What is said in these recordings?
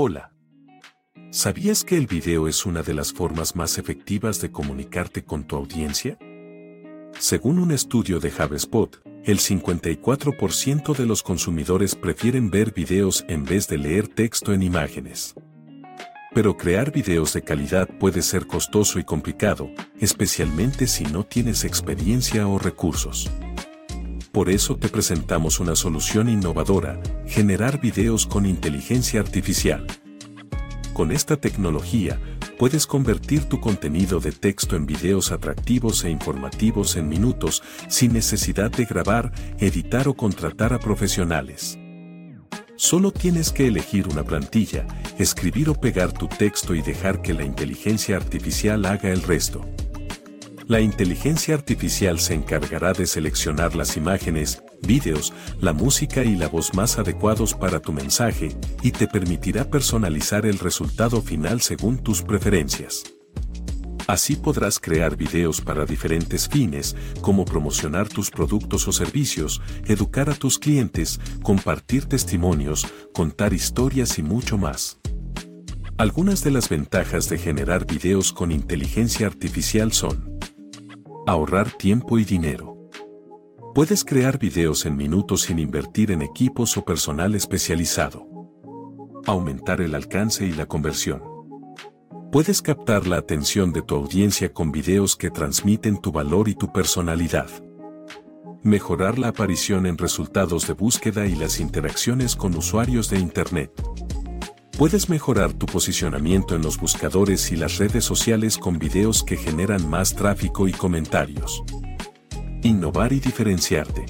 Hola. ¿Sabías que el video es una de las formas más efectivas de comunicarte con tu audiencia? Según un estudio de HubSpot, el 54% de los consumidores prefieren ver videos en vez de leer texto en imágenes. Pero crear videos de calidad puede ser costoso y complicado, especialmente si no tienes experiencia o recursos. Por eso te presentamos una solución innovadora, generar videos con inteligencia artificial. Con esta tecnología, puedes convertir tu contenido de texto en videos atractivos e informativos en minutos sin necesidad de grabar, editar o contratar a profesionales. Solo tienes que elegir una plantilla, escribir o pegar tu texto y dejar que la inteligencia artificial haga el resto. La inteligencia artificial se encargará de seleccionar las imágenes, vídeos, la música y la voz más adecuados para tu mensaje y te permitirá personalizar el resultado final según tus preferencias. Así podrás crear videos para diferentes fines, como promocionar tus productos o servicios, educar a tus clientes, compartir testimonios, contar historias y mucho más. Algunas de las ventajas de generar videos con inteligencia artificial son ahorrar tiempo y dinero. Puedes crear videos en minutos sin invertir en equipos o personal especializado. Aumentar el alcance y la conversión. Puedes captar la atención de tu audiencia con videos que transmiten tu valor y tu personalidad. Mejorar la aparición en resultados de búsqueda y las interacciones con usuarios de Internet. Puedes mejorar tu posicionamiento en los buscadores y las redes sociales con videos que generan más tráfico y comentarios. Innovar y diferenciarte.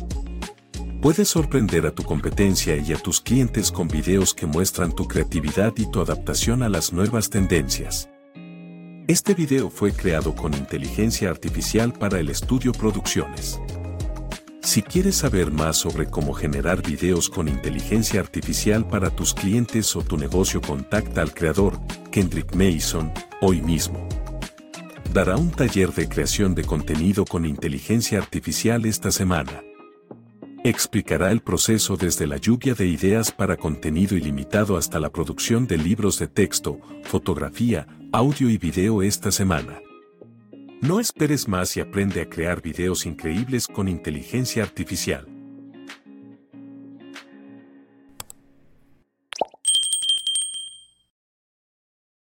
Puedes sorprender a tu competencia y a tus clientes con videos que muestran tu creatividad y tu adaptación a las nuevas tendencias. Este video fue creado con inteligencia artificial para el estudio Producciones. Si quieres saber más sobre cómo generar videos con inteligencia artificial para tus clientes o tu negocio, contacta al creador, Kendrick Mason, hoy mismo. Dará un taller de creación de contenido con inteligencia artificial esta semana. Explicará el proceso desde la lluvia de ideas para contenido ilimitado hasta la producción de libros de texto, fotografía, audio y video esta semana. No esperes más y aprende a crear videos increíbles con inteligencia artificial.